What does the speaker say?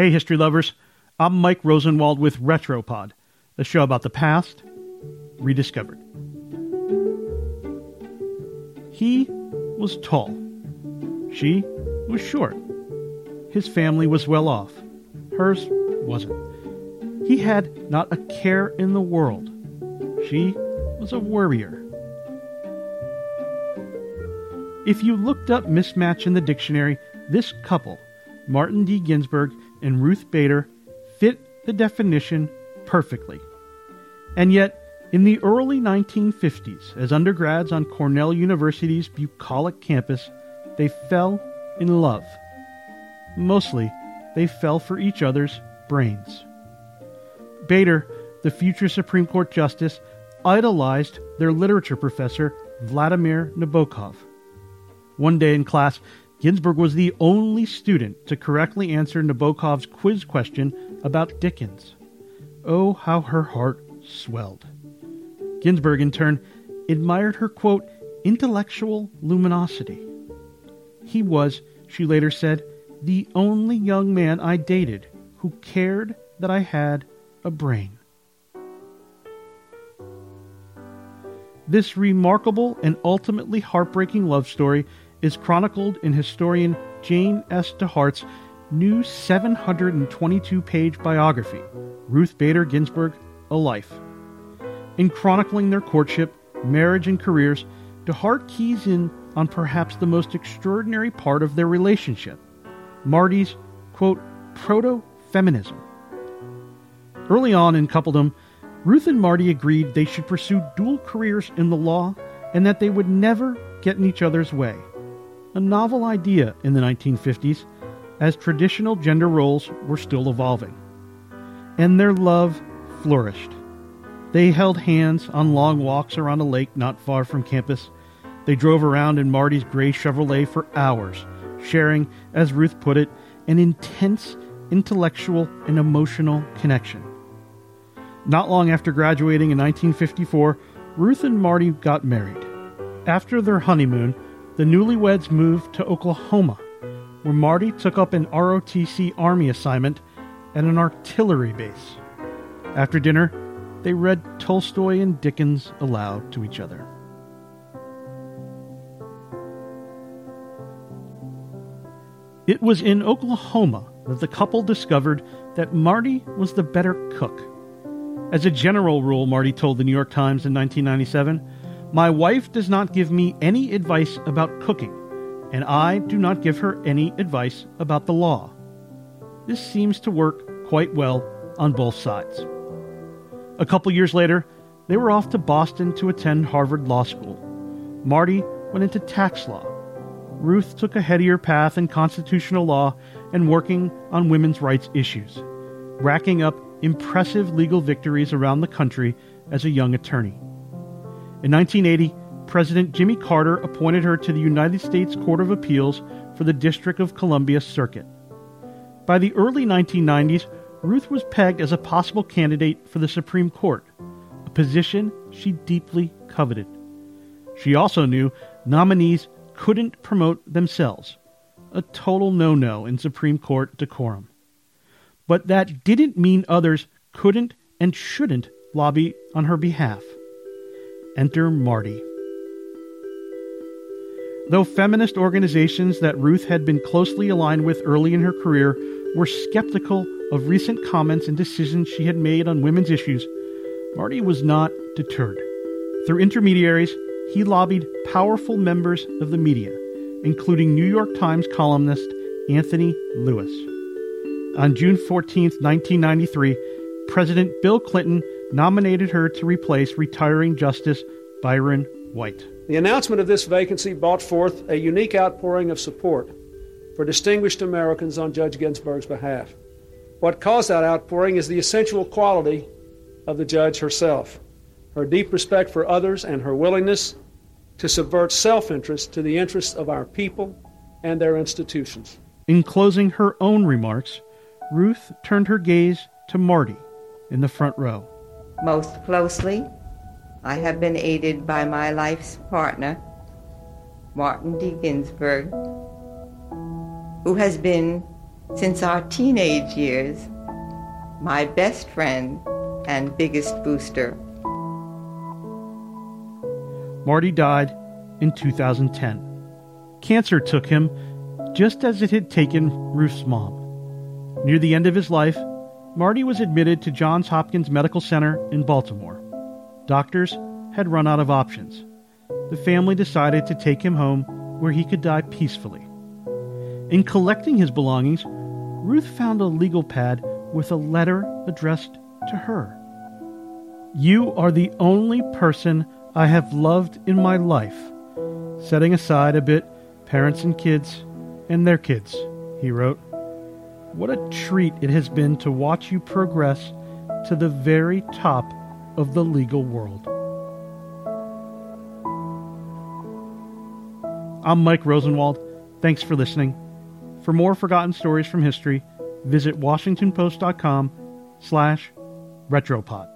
Hey, history lovers. I'm Mike Rosenwald with Retropod, a show about the past rediscovered. He was tall. She was short. His family was well off. Hers wasn't. He had not a care in the world. She was a worrier. If you looked up mismatch in the dictionary, this couple, Martin D. Ginsburg and Ruth Bader, fit the definition perfectly. And yet, in the early 1950s, as undergrads on Cornell University's bucolic campus, they fell in love. Mostly, they fell for each other's brains. Bader, the future Supreme Court Justice, idolized their literature professor, Vladimir Nabokov. One day in class, Ginsburg was the only student to correctly answer Nabokov's quiz question about Dickens. Oh, how her heart swelled. Ginsburg, in turn, admired her, quote, intellectual luminosity. He was, she later said, the only young man I dated who cared that I had a brain. This remarkable and ultimately heartbreaking love story is chronicled in historian Jane S. DeHart's new 722 page biography, Ruth Bader Ginsburg A Life. In chronicling their courtship, marriage, and careers, DeHart keys in on perhaps the most extraordinary part of their relationship Marty's, quote, proto feminism. Early on in coupledom, Ruth and Marty agreed they should pursue dual careers in the law and that they would never get in each other's way. A novel idea in the 1950s, as traditional gender roles were still evolving. And their love flourished. They held hands on long walks around a lake not far from campus. They drove around in Marty's gray Chevrolet for hours, sharing, as Ruth put it, an intense intellectual and emotional connection. Not long after graduating in 1954, Ruth and Marty got married. After their honeymoon, the newlyweds moved to Oklahoma, where Marty took up an ROTC Army assignment at an artillery base. After dinner, they read Tolstoy and Dickens aloud to each other. It was in Oklahoma that the couple discovered that Marty was the better cook. As a general rule, Marty told the New York Times in 1997, my wife does not give me any advice about cooking, and I do not give her any advice about the law. This seems to work quite well on both sides. A couple years later, they were off to Boston to attend Harvard Law School. Marty went into tax law. Ruth took a headier path in constitutional law and working on women's rights issues, racking up impressive legal victories around the country as a young attorney. In 1980, President Jimmy Carter appointed her to the United States Court of Appeals for the District of Columbia Circuit. By the early 1990s, Ruth was pegged as a possible candidate for the Supreme Court, a position she deeply coveted. She also knew nominees couldn't promote themselves, a total no no in Supreme Court decorum. But that didn't mean others couldn't and shouldn't lobby on her behalf. Enter Marty. Though feminist organizations that Ruth had been closely aligned with early in her career were skeptical of recent comments and decisions she had made on women's issues, Marty was not deterred. Through intermediaries, he lobbied powerful members of the media, including New York Times columnist Anthony Lewis. On June 14, 1993, President Bill Clinton nominated her to replace retiring Justice Byron White. The announcement of this vacancy brought forth a unique outpouring of support for distinguished Americans on Judge Ginsburg's behalf. What caused that outpouring is the essential quality of the judge herself her deep respect for others and her willingness to subvert self interest to the interests of our people and their institutions. In closing her own remarks, Ruth turned her gaze to Marty in the front row. Most closely, I have been aided by my life's partner, Martin D. Ginsburg, who has been since our teenage years, my best friend and biggest booster. Marty died in 2010. Cancer took him just as it had taken Ruth's mom. Near the end of his life, Marty was admitted to Johns Hopkins Medical Center in Baltimore. Doctors had run out of options. The family decided to take him home where he could die peacefully. In collecting his belongings, Ruth found a legal pad with a letter addressed to her. You are the only person I have loved in my life, setting aside a bit parents and kids and their kids, he wrote. What a treat it has been to watch you progress to the very top of the legal world. I'm Mike Rosenwald. Thanks for listening. For more forgotten stories from history, visit washingtonpost.com slash retropod.